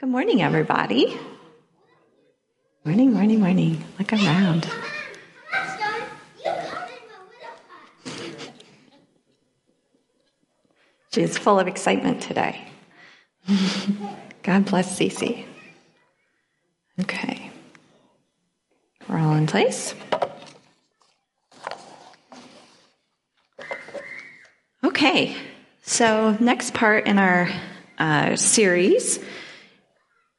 Good morning, everybody. Morning, morning, morning. Look around. She is full of excitement today. God bless Cece. Okay. We're all in place. Okay, so next part in our uh, series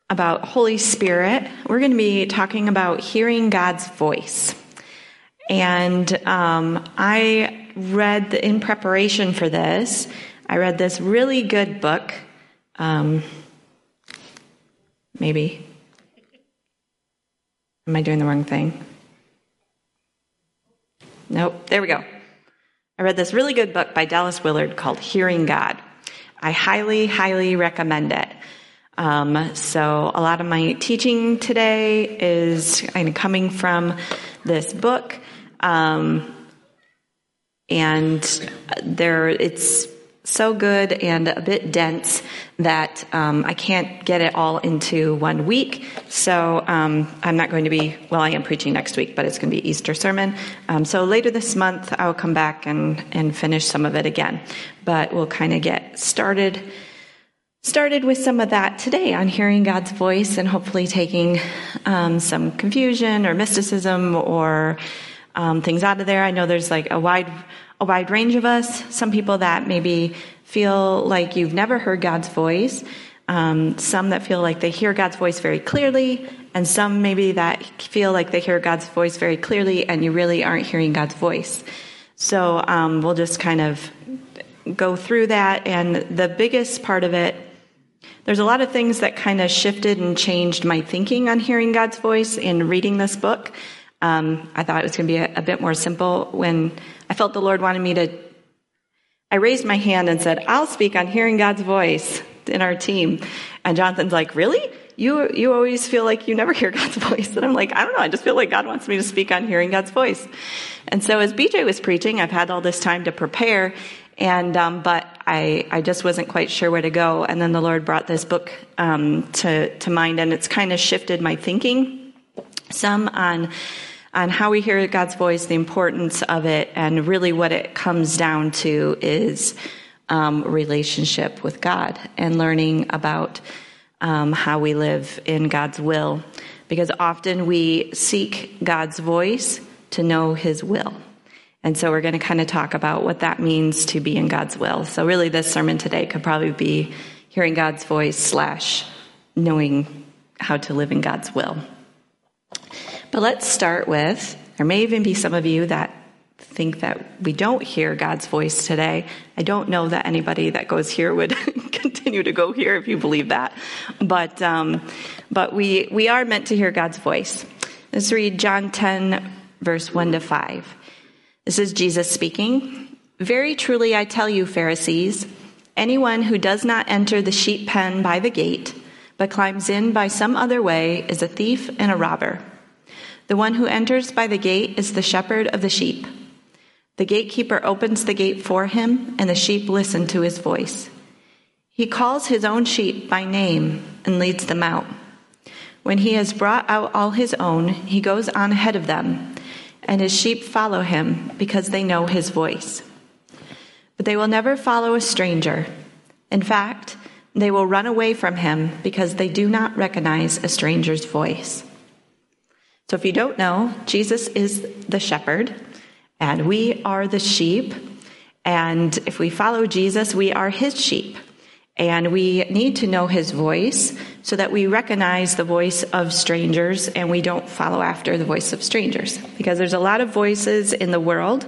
about Holy Spirit, we're going to be talking about hearing God's voice. And um, I read the, in preparation for this, I read this really good book. Um, maybe. Am I doing the wrong thing? Nope, there we go. I read this really good book by Dallas Willard called Hearing God. I highly, highly recommend it. Um, so a lot of my teaching today is kind of coming from this book. Um, and there, it's so good and a bit dense that um, I can't get it all into one week. So um, I'm not going to be, well, I am preaching next week, but it's going to be Easter sermon. Um, so later this month, I'll come back and, and finish some of it again. But we'll kind of get started started with some of that today on hearing God's voice and hopefully taking um, some confusion or mysticism or um, things out of there. I know there's like a wide a wide range of us. Some people that maybe feel like you've never heard God's voice. Um, some that feel like they hear God's voice very clearly, and some maybe that feel like they hear God's voice very clearly, and you really aren't hearing God's voice. So um, we'll just kind of go through that. And the biggest part of it there's a lot of things that kind of shifted and changed my thinking on hearing God's voice in reading this book. Um, I thought it was going to be a, a, bit more simple when I felt the Lord wanted me to. I raised my hand and said, I'll speak on hearing God's voice in our team. And Jonathan's like, Really? You, you always feel like you never hear God's voice. And I'm like, I don't know. I just feel like God wants me to speak on hearing God's voice. And so as BJ was preaching, I've had all this time to prepare. And, um, but I, I just wasn't quite sure where to go. And then the Lord brought this book, um, to, to mind and it's kind of shifted my thinking some on, on how we hear God's voice, the importance of it, and really what it comes down to is, um, relationship with God and learning about, um, how we live in God's will. Because often we seek God's voice to know His will. And so we're going to kind of talk about what that means to be in God's will. So really this sermon today could probably be hearing God's voice slash knowing how to live in God's will. But let's start with, there may even be some of you that think that we don't hear God's voice today. I don't know that anybody that goes here would continue to go here if you believe that. But, um, but we, we are meant to hear God's voice. Let's read John 10, verse 1 to 5. This is Jesus speaking. Very truly I tell you, Pharisees, anyone who does not enter the sheep pen by the gate, but climbs in by some other way, is a thief and a robber. The one who enters by the gate is the shepherd of the sheep. The gatekeeper opens the gate for him, and the sheep listen to his voice. He calls his own sheep by name and leads them out. When he has brought out all his own, he goes on ahead of them and his sheep follow him because they know his voice. But they will never follow a stranger. In fact, they will run away from him because they do not recognize a stranger's voice. So if you don't know, Jesus is the shepherd, and we are the sheep. And if we follow Jesus, we are his sheep. And we need to know his voice so that we recognize the voice of strangers and we don't follow after the voice of strangers. Because there's a lot of voices in the world.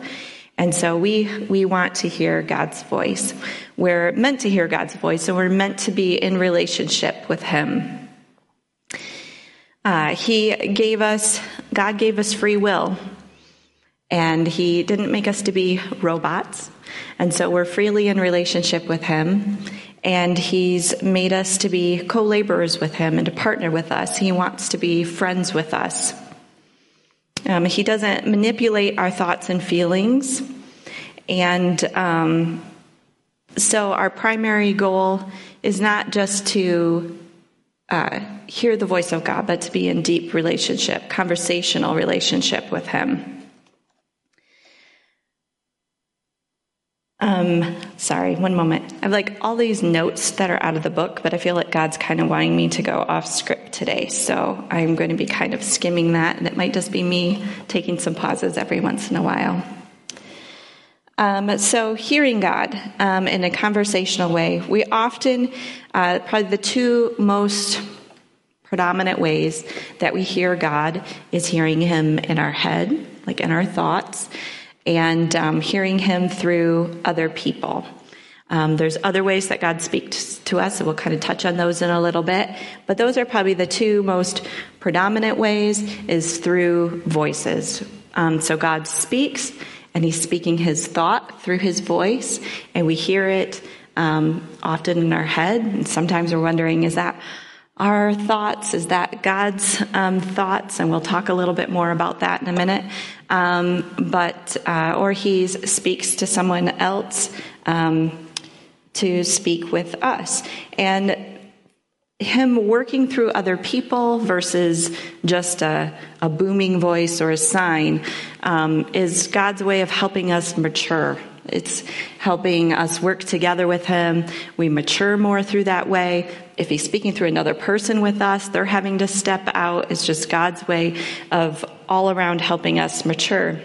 And so we, we want to hear God's voice. We're meant to hear God's voice and we're meant to be in relationship with him. Uh, he gave us, God gave us free will. And he didn't make us to be robots. And so we're freely in relationship with him and he's made us to be co laborers with him and to partner with us. He wants to be friends with us. Um, he doesn't manipulate our thoughts and feelings. And um, so, our primary goal is not just to uh, hear the voice of God, but to be in deep relationship, conversational relationship with Him. Um, sorry, one moment. I have like all these notes that are out of the book, but I feel like God's kind of wanting me to go off script today. So I'm going to be kind of skimming that, and it might just be me taking some pauses every once in a while. Um, so, hearing God um, in a conversational way, we often, uh, probably the two most predominant ways that we hear God is hearing Him in our head, like in our thoughts and um, hearing Him through other people. Um, there's other ways that God speaks to us, and we'll kind of touch on those in a little bit. But those are probably the two most predominant ways is through voices. Um, so God speaks, and He's speaking His thought through His voice, and we hear it um, often in our head. And sometimes we're wondering, is that our thoughts? Is that God's um, thoughts? And we'll talk a little bit more about that in a minute. Um, but uh, or he speaks to someone else um, to speak with us, and him working through other people versus just a, a booming voice or a sign um, is God's way of helping us mature it's helping us work together with Him. We mature more through that way. If He's speaking through another person with us, they're having to step out. It's just God's way of all around helping us mature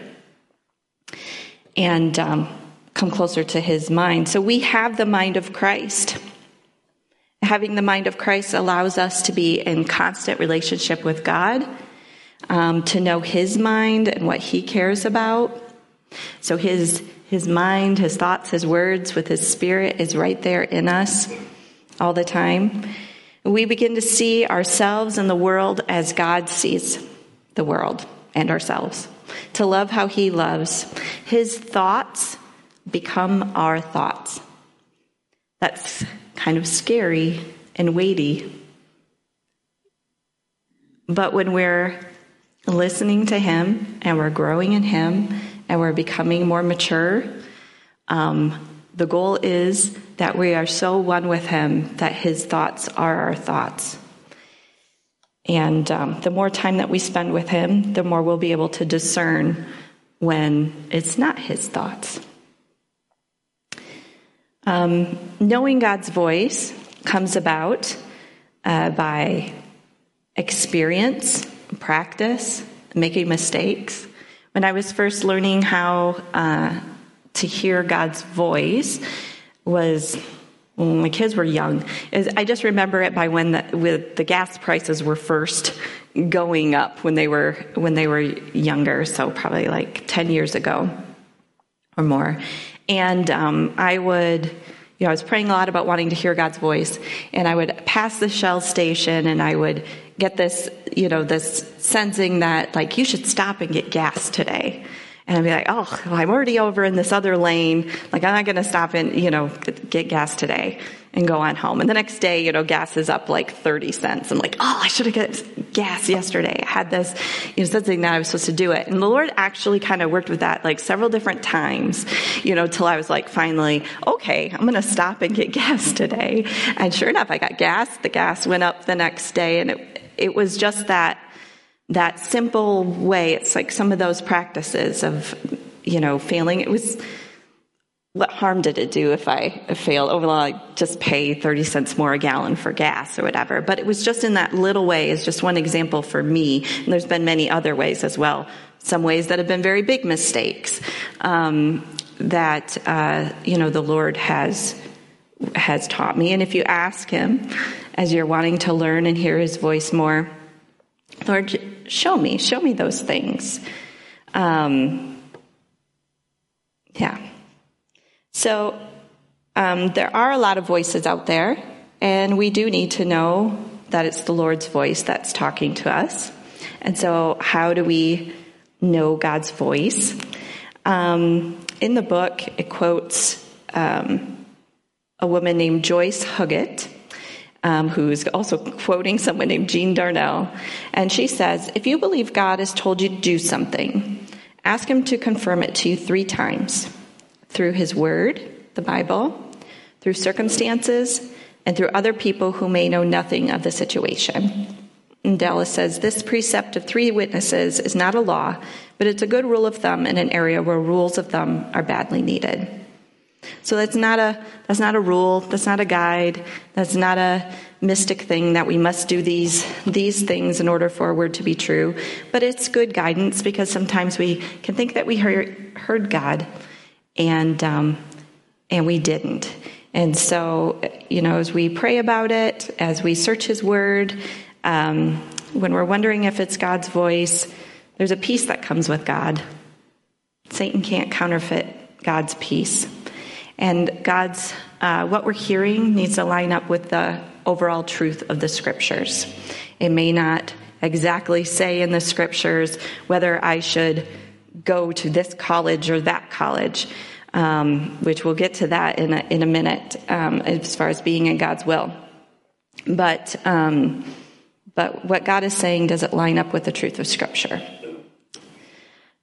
and um, come closer to His mind. So we have the mind of Christ. Having the mind of Christ allows us to be in constant relationship with God, um, to know His mind and what He cares about. So His his mind, his thoughts, his words with his spirit is right there in us all the time. We begin to see ourselves and the world as God sees the world and ourselves, to love how he loves. His thoughts become our thoughts. That's kind of scary and weighty. But when we're listening to him and we're growing in him and we're becoming more mature. Um, the goal is that we are so one with Him that His thoughts are our thoughts. And um, the more time that we spend with Him, the more we'll be able to discern when it's not His thoughts. Um, knowing God's voice comes about uh, by experience, practice, making mistakes, when I was first learning how uh, to hear God's voice, was when my kids were young. I just remember it by when the, with the gas prices were first going up when they were when they were younger, so probably like ten years ago or more. And um, I would, you know, I was praying a lot about wanting to hear God's voice, and I would pass the Shell station, and I would get this, you know, this sensing that like you should stop and get gas today. And I'd be like, oh, well, I'm already over in this other lane. Like, I'm not going to stop and, you know, get gas today and go on home. And the next day, you know, gas is up like 30 cents. I'm like, oh, I should have got gas yesterday. I had this, you know, something that I was supposed to do it. And the Lord actually kind of worked with that like several different times, you know, till I was like, finally, okay, I'm going to stop and get gas today. And sure enough, I got gas. The gas went up the next day and it, it was just that that simple way. It's like some of those practices of, you know, failing. It was what harm did it do if I failed? Oh, well, I just pay 30 cents more a gallon for gas or whatever. But it was just in that little way is just one example for me. And there's been many other ways as well. Some ways that have been very big mistakes um, that, uh, you know, the Lord has has taught me. And if you ask Him as you're wanting to learn and hear His voice more, Lord, show me, show me those things. Um, yeah. So um, there are a lot of voices out there, and we do need to know that it's the Lord's voice that's talking to us. And so, how do we know God's voice? Um, in the book, it quotes um, a woman named Joyce Huggett, um, who's also quoting someone named Jean Darnall. And she says, If you believe God has told you to do something, ask Him to confirm it to you three times through His Word, the Bible, through circumstances, and through other people who may know nothing of the situation. And Dallas says this precept of three witnesses is not a law, but it's a good rule of thumb in an area where rules of thumb are badly needed. So that's not a that's not a rule, that's not a guide, that's not a mystic thing that we must do these these things in order for a word to be true, but it's good guidance because sometimes we can think that we heard, heard God and um, and we didn't. And so, you know, as we pray about it, as we search His Word, um, when we're wondering if it's God's voice, there's a peace that comes with God. Satan can't counterfeit God's peace. And God's, uh, what we're hearing needs to line up with the overall truth of the scriptures. It may not exactly say in the scriptures whether I should go to this college or that college, um, which we'll get to that in a, in a minute um, as far as being in God's will. But, um, but what God is saying doesn't line up with the truth of scripture.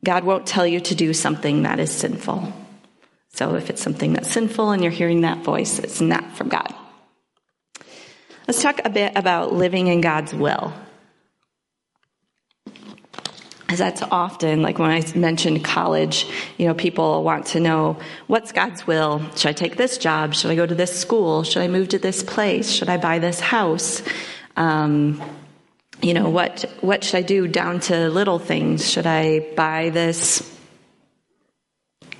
God won't tell you to do something that is sinful. So if it's something that's sinful and you're hearing that voice, it's not from God. Let's talk a bit about living in God's will. As that's often, like when I mentioned college, you know, people want to know what's God's will? Should I take this job? Should I go to this school? Should I move to this place? Should I buy this house? Um, you know, what, what should I do down to little things? Should I buy this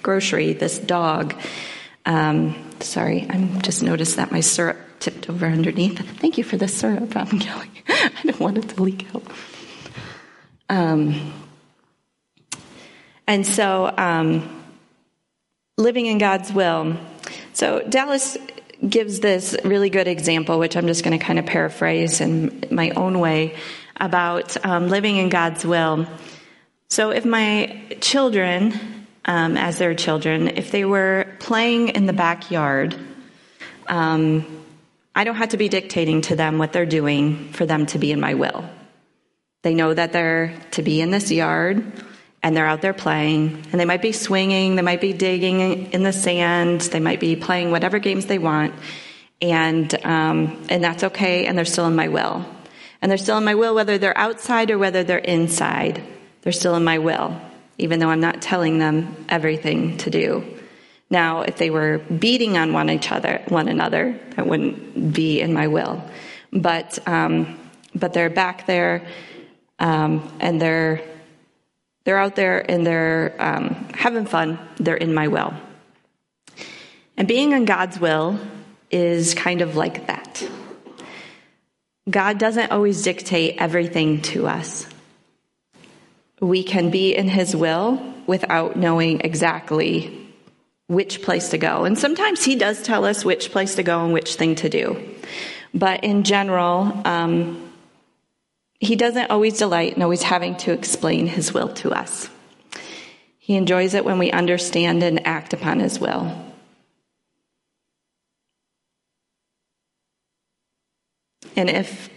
grocery, this dog. Um, sorry, I just noticed that my syrup tipped over underneath. Thank you for the syrup, I'm Kelly. I don't want it to leak out. Um, and so, um, living in God's will. So, Dallas gives this really good example, which I'm just going to kind of paraphrase in my own way, about um, living in God's will. So, if my children um, as their children, if they were playing in the backyard, um, I don't have to be dictating to them what they're doing for them to be in my will. They know that they're to be in this yard and they're out there playing and they might be swinging, they might be digging in the sand, they might be playing whatever games they want. And, um, and that's okay. And they're still in my will. And they're still in my will, whether they're outside or whether they're inside. They're still in my will even though I'm not telling them everything to do. Now, if they were beating on one each other, one another, that wouldn't be in my will. But um, but they're back there, um, and they're they're out there and they're um, having fun. They're in my will. And being in God's will is kind of like that. God doesn't always dictate everything to us we can be in His will without knowing exactly which place to go. And sometimes He does tell us which place to go and which thing to do. But in general, um, He doesn't always delight in always having to explain His will to us. He enjoys it when we understand and act upon His will. And if,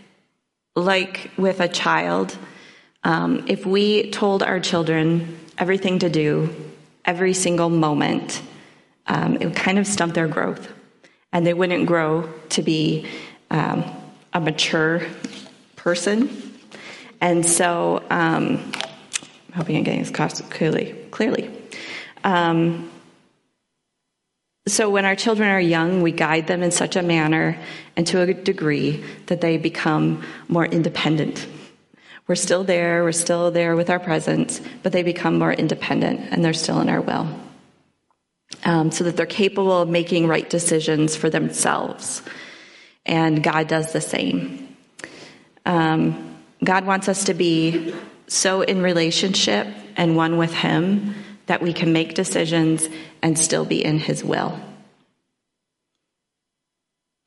like with a child, um, if we told our children everything to do, every single moment, um, it would kind of stunt their growth. And they wouldn't grow to be um, a mature person. And so, um, I'm hoping I'm getting this clearly. clearly. Um, so, when our children are young, we guide them in such a manner and to a degree that they become more independent we're still there, we're still there with our presence, but they become more independent and they're still in our will. Um, so that they're capable of making right decisions for themselves. And God does the same. Um, God wants us to be so in relationship and one with Him that we can make decisions and still be in His will.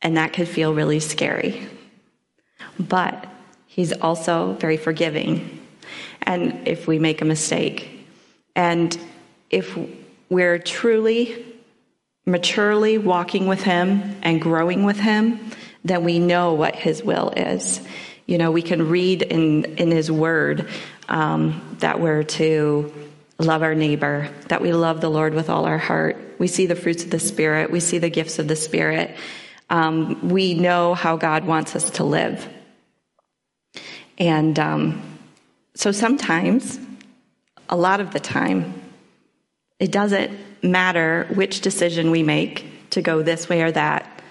And that could feel really scary. But He's also very forgiving. And if we make a mistake, and if we're truly, maturely walking with Him and growing with Him, then we know what His will is. You know, we can read in, in His Word um, that we're to love our neighbor, that we love the Lord with all our heart. We see the fruits of the Spirit, we see the gifts of the Spirit. um, we know how God wants us to live. And um, so sometimes, a lot of the time, it doesn't matter which decision we make to go this way or that,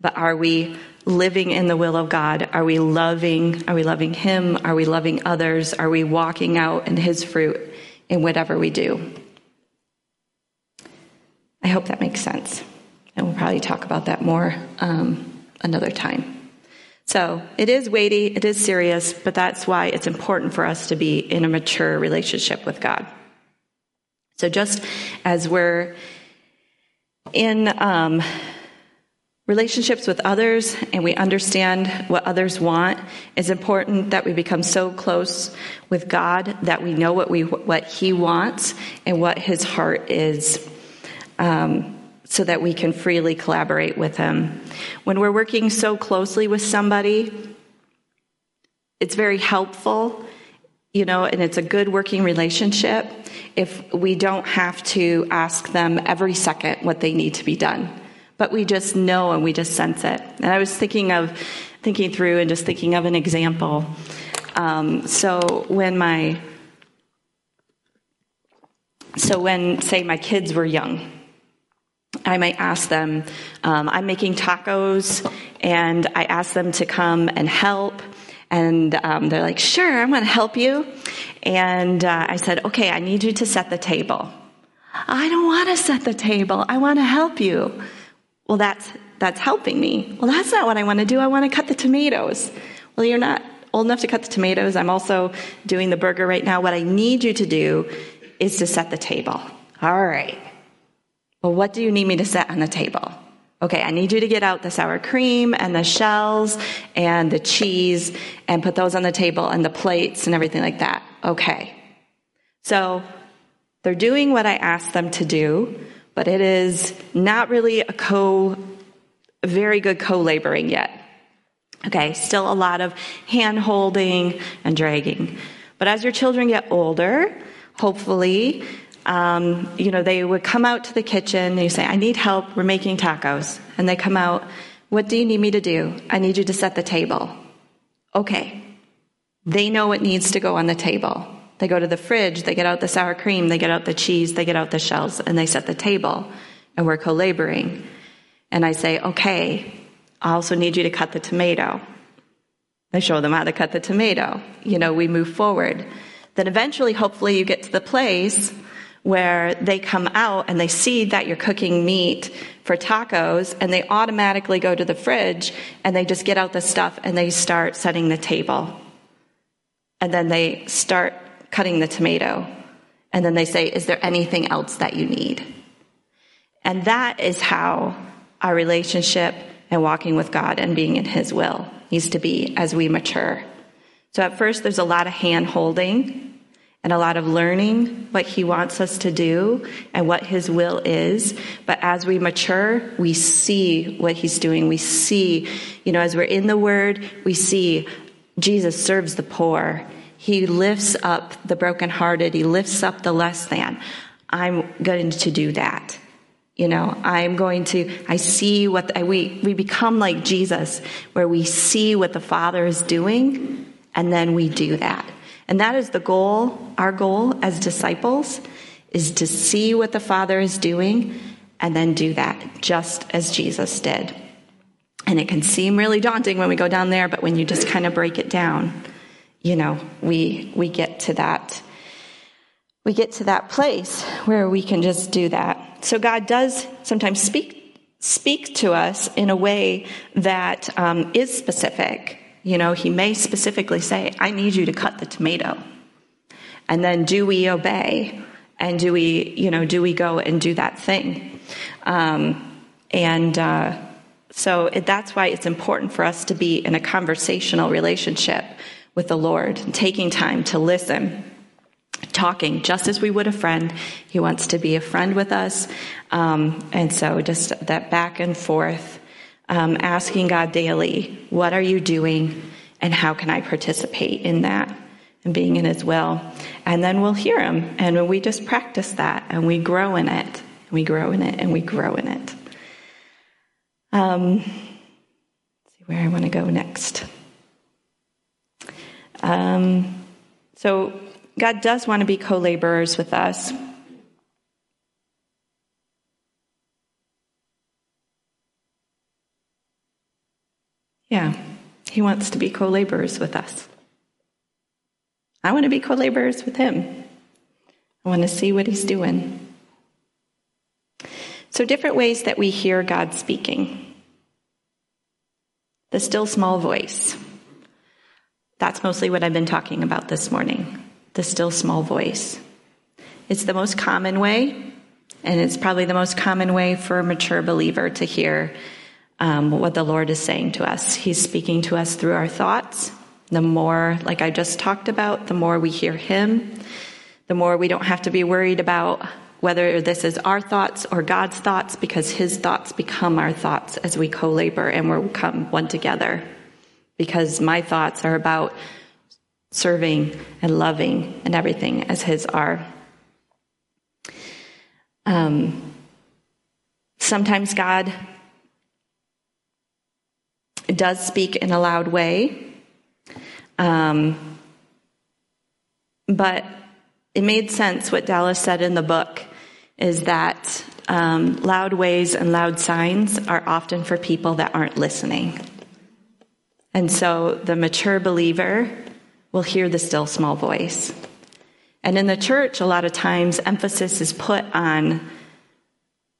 but are we living in the will of God? Are we loving? Are we loving Him? Are we loving others? Are we walking out in His fruit in whatever we do? I hope that makes sense. And we'll probably talk about that more um, another time. So it is weighty, it is serious, but that's why it's important for us to be in a mature relationship with God. So just as we're in um, relationships with others and we understand what others want, it's important that we become so close with God that we know what we what He wants and what His heart is. Um, so that we can freely collaborate with Him. When we're working so closely with somebody, it's very helpful, you know, and it's a good working relationship if we don't have to ask them every second what they need to be done. But we just know and we just sense it. And I was thinking of, thinking through and just thinking of an example. Um, so when my, so when, say, my kids were young, I might ask them, um, I'm making tacos, and I ask them to come and help. And um, they're like, sure, I'm to help you. And uh, I said, okay, I need you to set the table. I don't want to set the table. I want to help you. Well, that's, that's helping me. Well, that's not what I want to do. I want to cut the tomatoes. Well, you're not old enough to cut the tomatoes. I'm also doing the burger right now. What I need you to do is to set the table. All right. Well, what do you need me to set on the table? Okay, I need you to get out the sour cream and the shells and the cheese and put those on the table and the plates and everything like that. Okay. So they're doing what I asked them to do, but it is not really a co, very good co-laboring yet. Okay, still a lot of hand holding and dragging. But as your children get older, hopefully um, you know, they would come out to the kitchen and you say, I need help, we're making tacos. And they come out, what do you need me to do? I need you to set the table. Okay. They know what needs to go on the table. They go to the fridge, they get out the sour cream, they get out the cheese, they get out the shells, and they set the table. And we're co-laboring. And I say, okay, I also need you to cut the tomato. I show them how to cut the tomato. You know, we move forward. Then eventually, hopefully, you get to the place where they come out and they see that you're cooking meat for tacos and they automatically go to the fridge and they just get out the stuff and they start setting the table. And then they start cutting the tomato. And then they say, Is there anything else that you need? And that is how our relationship and walking with God and being in His will needs to be as we mature. So at first, there's a lot of hand holding and a lot of learning what he wants us to do and what his will is. But as we mature, we see what he's doing. We see, you know, as we're in the word, we see Jesus serves the poor. He lifts up the brokenhearted. He lifts up the less than. I'm going to do that. You know, I'm going to, I see what, the, we, we become like Jesus, where we see what the Father is doing, and then we do that. And that is the goal, our goal as disciples, is to see what the Father is doing and then do that, just as Jesus did. And it can seem really daunting when we go down there, but when you just kind of break it down, you know, we, we get to that. We get to that place where we can just do that. So God does sometimes speak speak to us in a way that um, is specific you know, he may specifically say, I need you to cut the tomato. And then do we obey? And do we, you know, do we go and do that thing? Um, and uh, so it, that's why it's important for us to be in a conversational relationship with the Lord, taking time to listen, talking just as we would a friend. He wants to be a friend with us. Um, and so just that back and forth um, asking God daily, what are you doing and how can I participate in that and being in His will? And then we'll hear Him and we just practice that and we grow in it. And We grow in it and we grow in it. Um, where I want to go next. Um, so, God does want to be co laborers with us. Yeah, He wants to be co laborers with us. I want to be co laborers with Him. I want to see what He's doing. So, different ways that we hear God speaking. The still small voice. That's mostly what I've been talking about this morning. The still small voice. It's the most common way, and it's probably the most common way for a mature believer to hear um, what the Lord is saying to us. He's speaking to us through our thoughts. The more, like I just talked about, the more we hear Him, the more we don't have to be worried about whether this is our thoughts or God's thoughts, because His thoughts become our thoughts as we co labor and we become one together. Because my thoughts are about serving and loving and everything as His are. Um, sometimes God does speak in a loud way, um, but it made sense what Dallas said in the book is that um, loud ways and loud signs are often for people that aren't listening. And so the mature believer will hear the still small voice. And in the church, a lot of times emphasis is put on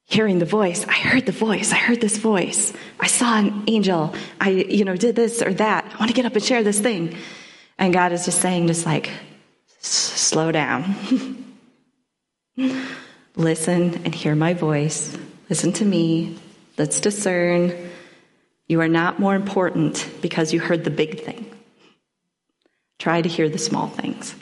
hearing the voice. I heard the voice. I heard this voice. I saw an angel. I, you know, did this or that. I want to get up and share this thing. And God is just saying, just like, slow down. Listen and hear my voice. Listen to me. Let's discern. You are not more important because you heard the big thing. Try to hear the small things.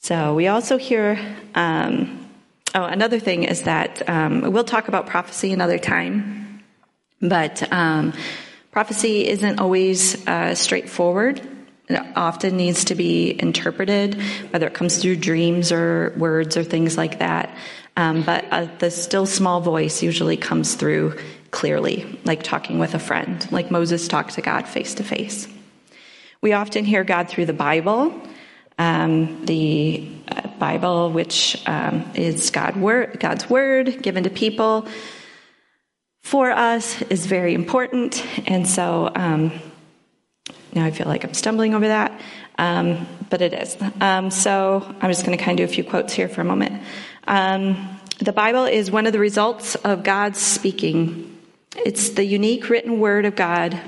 So we also hear. Um, oh, another thing is that um, we'll talk about prophecy another time, but um, prophecy isn't always uh, straightforward. It often needs to be interpreted, whether it comes through dreams or words or things like that. Um, but uh, the still small voice usually comes through clearly, like talking with a friend, like Moses talked to God face to face. We often hear God through the Bible. Um, the uh, Bible, which um, is God God's word given to people for us, is very important. And so um, now I feel like I'm stumbling over that, um, but it is. Um, so I'm just going to kind of do a few quotes here for a moment. Um, the Bible is one of the results of God's speaking. It's the unique written word of God.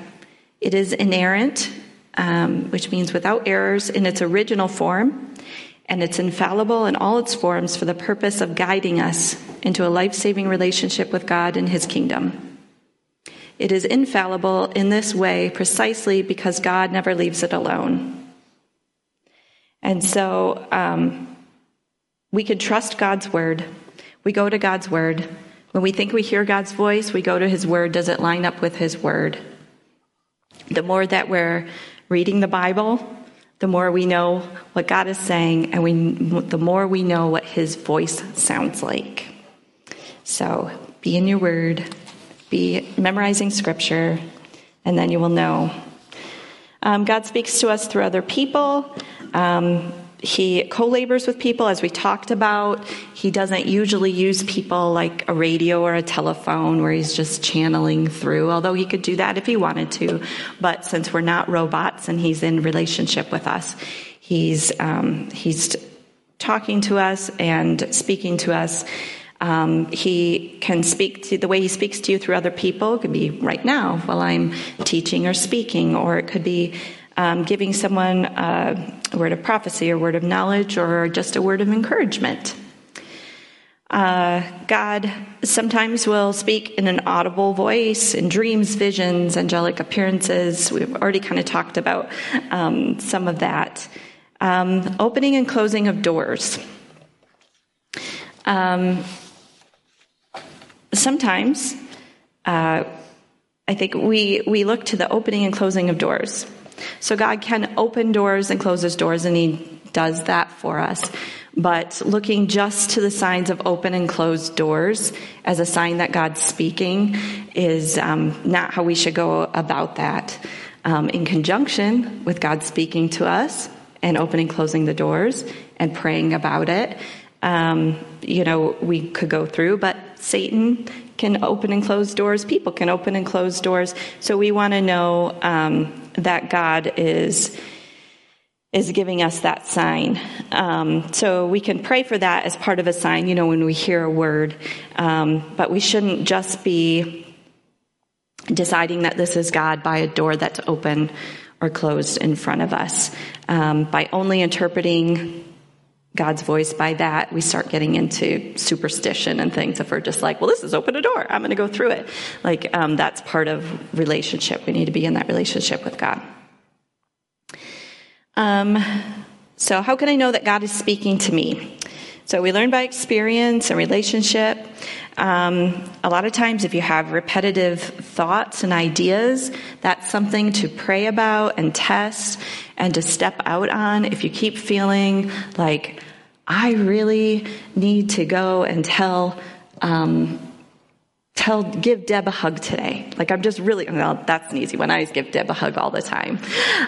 It is inerrant, um, which means without errors in its original form, and it's infallible in all its forms for the purpose of guiding us into a life saving relationship with God and His kingdom. It is infallible in this way precisely because God never leaves it alone. And so um, we can trust God's word. We go to God's word. When we think we hear God's voice, we go to his word. Does it line up with his word? The more that we're reading the Bible, the more we know what God is saying, and we, the more we know what his voice sounds like. So be in your word be memorizing scripture, and then you will know. Um, God speaks to us through other people. Um, he co labors with people, as we talked about. He doesn't usually use people like a radio or a telephone where he's just channeling through, although he could do that if he wanted to. But since we're not robots and he's in relationship with us, he's, um, he's talking to us and speaking to us um, he can speak to the way he speaks to you through other people. It could be right now while I'm teaching or speaking, or it could be um, giving someone a, a word of prophecy or word of knowledge or just a word of encouragement. Uh, God sometimes will speak in an audible voice, in dreams, visions, angelic appearances. We've already kind of talked about um, some of that. Um, opening and closing of doors. Um, sometimes uh, I think we, we look to the opening and closing of doors. So God can open doors and closes doors, and He does that for us. But looking just to the signs of open and closed doors as a sign that God's speaking is um, not how we should go about that. Um, in conjunction with God speaking to us and opening, closing the doors and praying about it, um, you know, we could go through, but Satan can open and close doors. People can open and close doors. So we want to know um, that God is is giving us that sign. Um, so we can pray for that as part of a sign, you know, when we hear a word. Um, but we shouldn't just be deciding that this is God by a door that's open or closed in front of us. Um, by only interpreting God's voice by that, we start getting into superstition and things. If we're just like, well, this is open a door, I'm going to go through it. Like, um, that's part of relationship. We need to be in that relationship with God. Um, so, how can I know that God is speaking to me? So, we learn by experience and relationship. Um, a lot of times, if you have repetitive thoughts and ideas, that's something to pray about and test and to step out on. If you keep feeling like, I really need to go and tell um, tell, give Deb a hug today. Like I'm just really, well, that's an easy one. I always give Deb a hug all the time.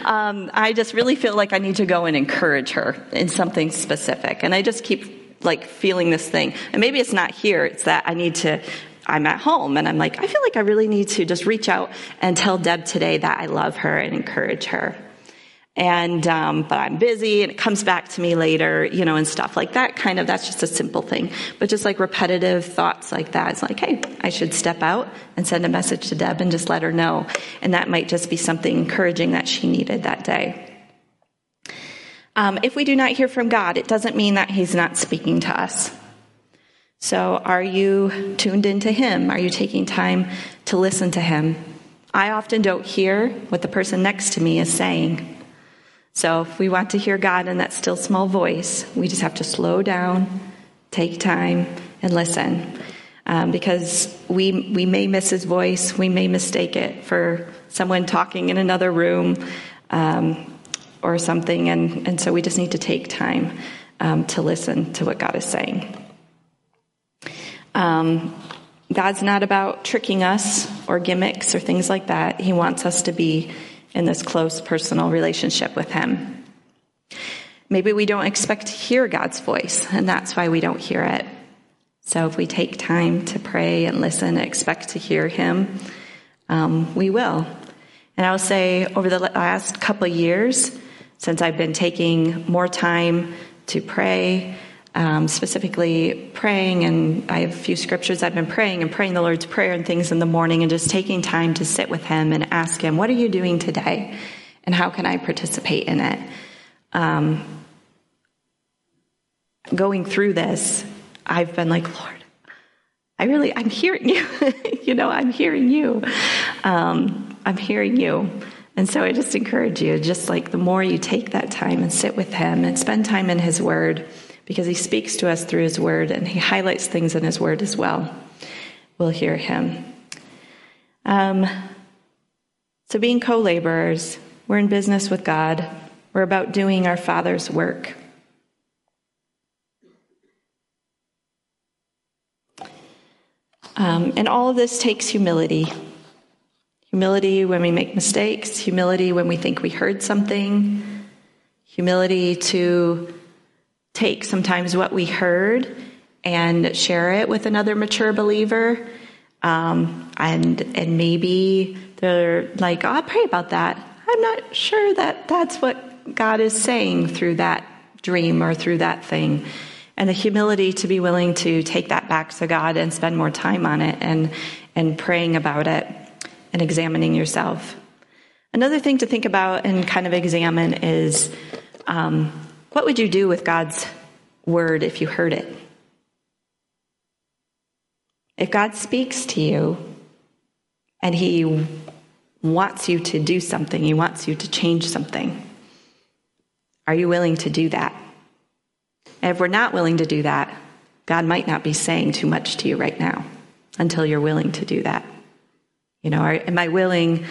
Um, I just really feel like I need to go and encourage her in something specific. And I just keep like feeling this thing. And maybe it's not here. It's that I need to, I'm at home and I'm like, I feel like I really need to just reach out and tell Deb today that I love her and encourage her and um, but i'm busy and it comes back to me later you know and stuff like that kind of that's just a simple thing but just like repetitive thoughts like that it's like hey i should step out and send a message to deb and just let her know and that might just be something encouraging that she needed that day um, if we do not hear from god it doesn't mean that he's not speaking to us. So are you tuned into him? Are you taking time to listen to him? I often don't hear what the person next to me is saying. So if we want to hear God in that still small voice, we just have to slow down, take time, and listen. Um, because we, we may miss his voice, we may mistake it for someone talking in another room. Um, or something, and, and so we just need to take time um, to listen to what God is saying. Um, God's not about tricking us or gimmicks or things like that. He wants us to be in this close personal relationship with Him. Maybe we don't expect to hear God's voice, and that's why we don't hear it. So if we take time to pray and listen and expect to hear Him, um, we will. And I will say, over the last couple years, since I've been taking more time to pray, um, specifically praying, and I have a few scriptures I've been praying and praying the Lord's Prayer and things in the morning, and just taking time to sit with Him and ask Him, What are you doing today? And how can I participate in it? Um, going through this, I've been like, Lord, I really, I'm hearing you. you know, I'm hearing you. Um, I'm hearing you. And so I just encourage you, just like the more you take that time and sit with Him and spend time in His Word, because he speaks to us through his word and he highlights things in his word as well. We'll hear him. Um, so, being co laborers, we're in business with God, we're about doing our Father's work. Um, and all of this takes humility. Humility when we make mistakes, humility when we think we heard something, humility to take sometimes what we heard and share it with another mature believer. Um, and and maybe they're like, oh, I'll pray about that. I'm not sure that that's what God is saying through that dream or through that thing. And the humility to be willing to take that back to God and spend more time on it and and praying about it and examining yourself. Another thing to think about and kind of examine is um, what would you do with God's word if you heard it? If God speaks to you and He wants you to do something, He wants you to change something, are you willing to do that? And if we're not willing to do that, God might not be saying too much to you right now until you're willing to do that. You know, are, am I willing,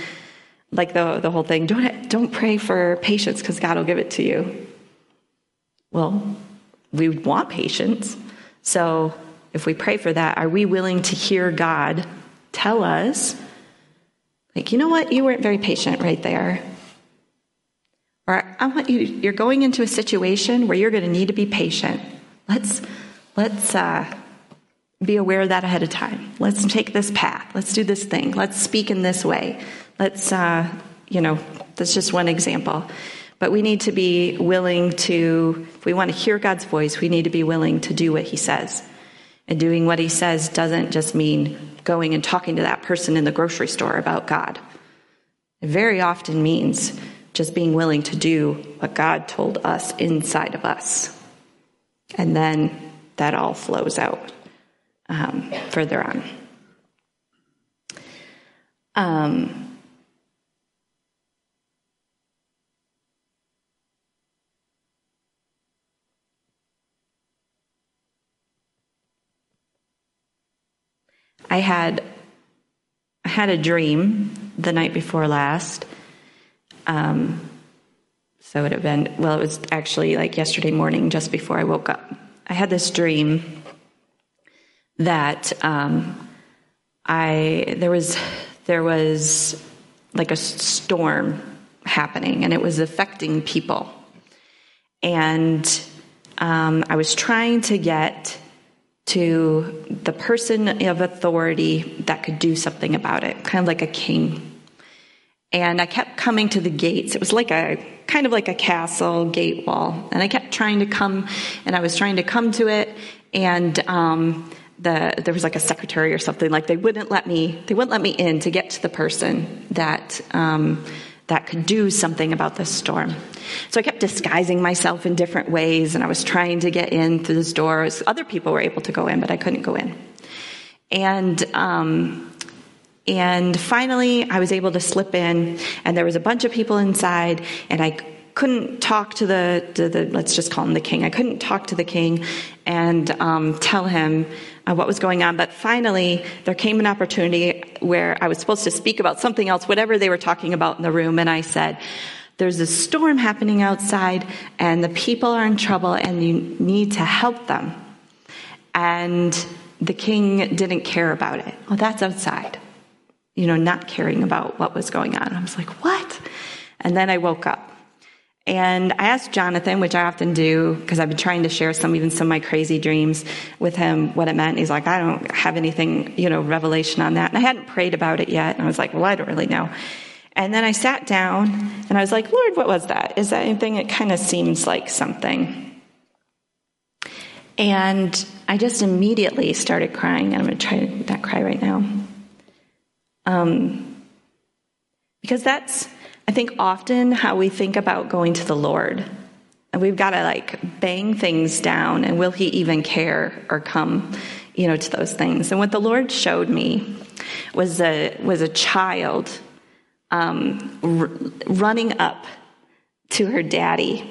like the, the whole thing, don't, don't pray for patience because God will give it to you. Well, we want patience. So if we pray for that, are we willing to hear God tell us, like, you know what, you weren't very patient right there? Or I want you, you're going into a situation where you're going to need to be patient. Let's, let's, uh, be aware of that ahead of time. Let's take this path. Let's do this thing. Let's speak in this way. Let's, uh, you know, that's just one example. But we need to be willing to, if we want to hear God's voice, we need to be willing to do what He says. And doing what He says doesn't just mean going and talking to that person in the grocery store about God. It very often means just being willing to do what God told us inside of us. And then that all flows out um, further on. Um, I had I had a dream the night before last. Um, so it have been well, it was actually like yesterday morning, just before I woke up. I had this dream that um, I there was there was like a storm happening, and it was affecting people, and um, I was trying to get to the person of authority that could do something about it, kind of like a king. And I kept coming to the gates. It was like a kind of like a castle gate wall. And I kept trying to come, and I was trying to come to it, and um, the, there was like a secretary or something. Like they wouldn't let me, they wouldn't let me in to get to the person that um, that could do something about this storm. So I kept disguising myself in different ways, and I was trying to get in through this doors. Other people were able to go in, but I couldn't go in. And um, and finally, I was able to slip in, and there was a bunch of people inside, and I couldn't talk to the, to the let's just call him the king. I couldn't talk to the king and um, tell him uh, what was going on. But finally, there came an opportunity where I was supposed to speak about something else, whatever they were talking about in the room. And I said, there's a storm happening outside and the people are in trouble and you need to help them. And the king didn't care about it. Well, that's outside. You know, not caring about what was going on. I was like, what? And then I woke up. And I asked Jonathan, which I often do, because I've been trying to share some, even some of my crazy dreams with him, what it meant. And he's like, I don't have anything, you know, revelation on that. And I hadn't prayed about it yet. And I was like, well, I don't really know. And then I sat down and I was like, Lord, what was that? Is that anything? It kind of seems like something. And I just immediately started crying. And I'm going to try not cry right now. Um, because that's I think often how we think about going to the Lord. And we've got to like bang things down and will he even care or come, you know, to those things. And what the Lord showed me was a was a child um, r- running up to her daddy,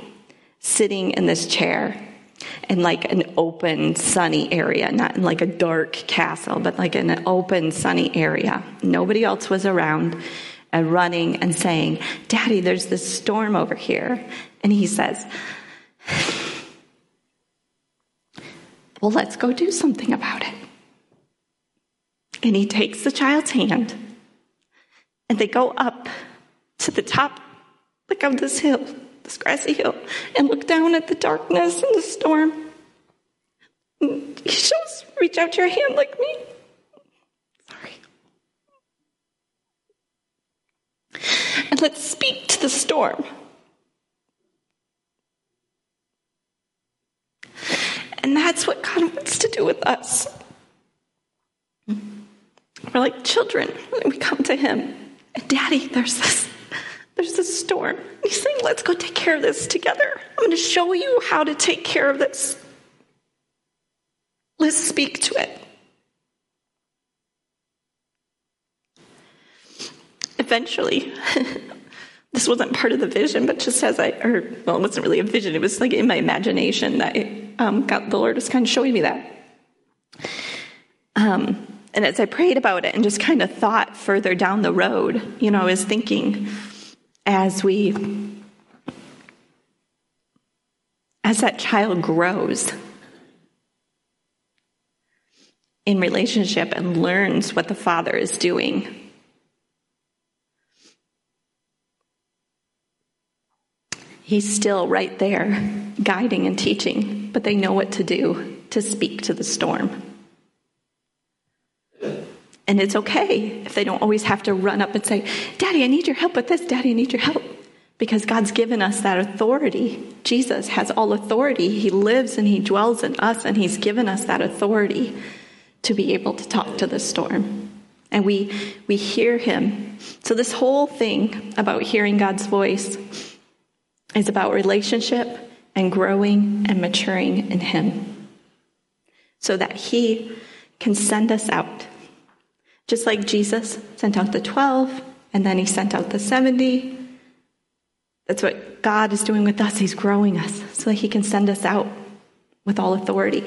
sitting in this chair in like an open, sunny area, not in like a dark castle, but like in an open, sunny area. Nobody else was around and running and saying, Daddy, there's this storm over here. And he says, Well, let's go do something about it. And he takes the child's hand and they go up to the top, like of this hill, this grassy hill, and look down at the darkness and the storm. And he shows, reach out your hand like me. And let's speak to the storm. And that's what God wants to do with us. We're like children when we come to Him. And Daddy, there's this, there's this storm. He's saying, let's go take care of this together. I'm going to show you how to take care of this. Let's speak to it. Eventually, this wasn't part of the vision, but just as I, or well, it wasn't really a vision. It was like in my imagination that it, um, God, the Lord was kind of showing me that. Um, and as I prayed about it and just kind of thought further down the road, you know, I was thinking as we, as as that child grows in relationship and learns what the Father is doing, He's still right there, guiding and teaching, but they know what to do to speak to the storm. And it's okay if they don't always have to run up and say, Daddy, I need your help with this. Daddy, I need your help. Because God's given us that authority. Jesus has all authority. He lives and He dwells in us, and He's given us that authority to be able to talk to the storm. And we, we hear Him. So, this whole thing about hearing God's voice is about relationship and growing and maturing in Him so that He can send us out just like Jesus sent out the 12 and then he sent out the 70. That's what God is doing with us. He's growing us so that he can send us out with all authority.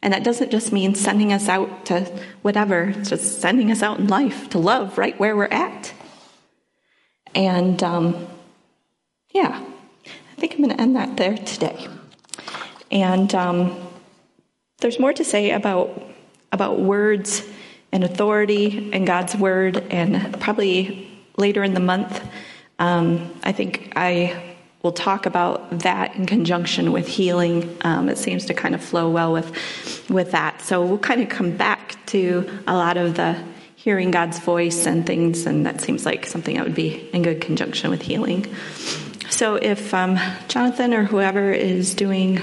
And that doesn't just mean sending us out to whatever, it's just sending us out in life to love right where we're at. And um, yeah, think I'm going to end that there today. And um, there's more to say about about words and authority and God's word, and probably later in the month, um, I think I will talk about that in conjunction with healing. Um, it seems to kind of flow well with with that. So we'll kind of come back to a lot of the hearing God's voice and things, and that seems like something that would be in good conjunction with healing. So if um, Jonathan or whoever is doing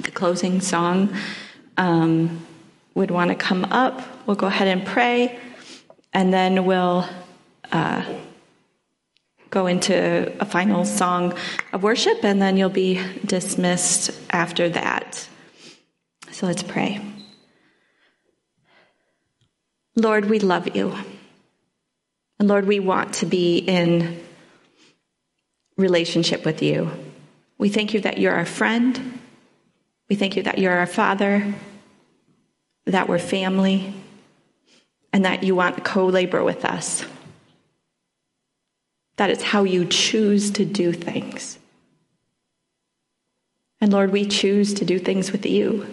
the closing song um, would want to come up, we'll go ahead and pray, and then we'll uh, go into a final song of worship, and then you'll be dismissed after that. So let's pray. Lord, we love you. And Lord, we want to be in relationship with you. We thank you that you're our friend. We thank you that you're our Father, that we're family, and that you want to co labor with us. That it's how you choose to do things. And Lord, we choose to do things with you.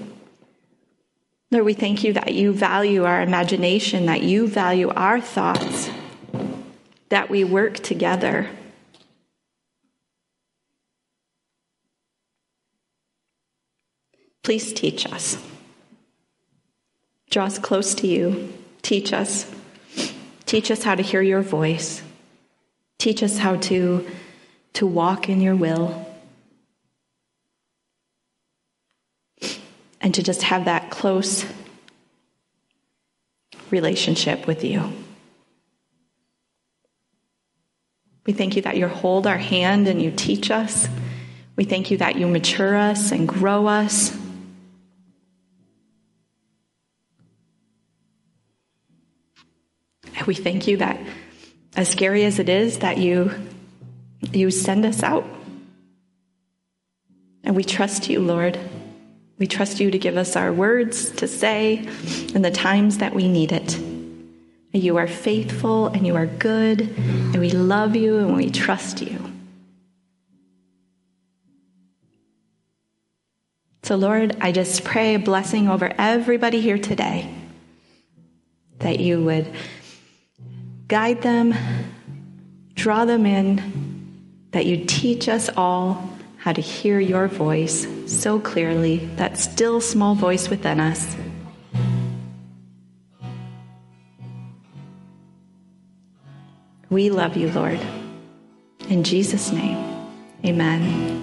Lord, we thank you that you value our imagination, that you value our thoughts, that we work together. Please teach us. Draw us close to you. Teach us. Teach us how to hear your voice. Teach us how to, to walk in your will. And to just have that close relationship with you. We thank you that you hold our hand and you teach us. We thank you that you mature us and grow us. we thank you that as scary as it is that you you send us out. And we trust you, Lord. We trust you to give us our words to say in the times that we need it. You are faithful and you are good, and we love you and we trust you. So, Lord, I just pray a blessing over everybody here today that you would guide them, draw them in, that you teach us all how to hear your voice so clearly, that still small voice within us. We love you, Lord. In Jesus' name, amen.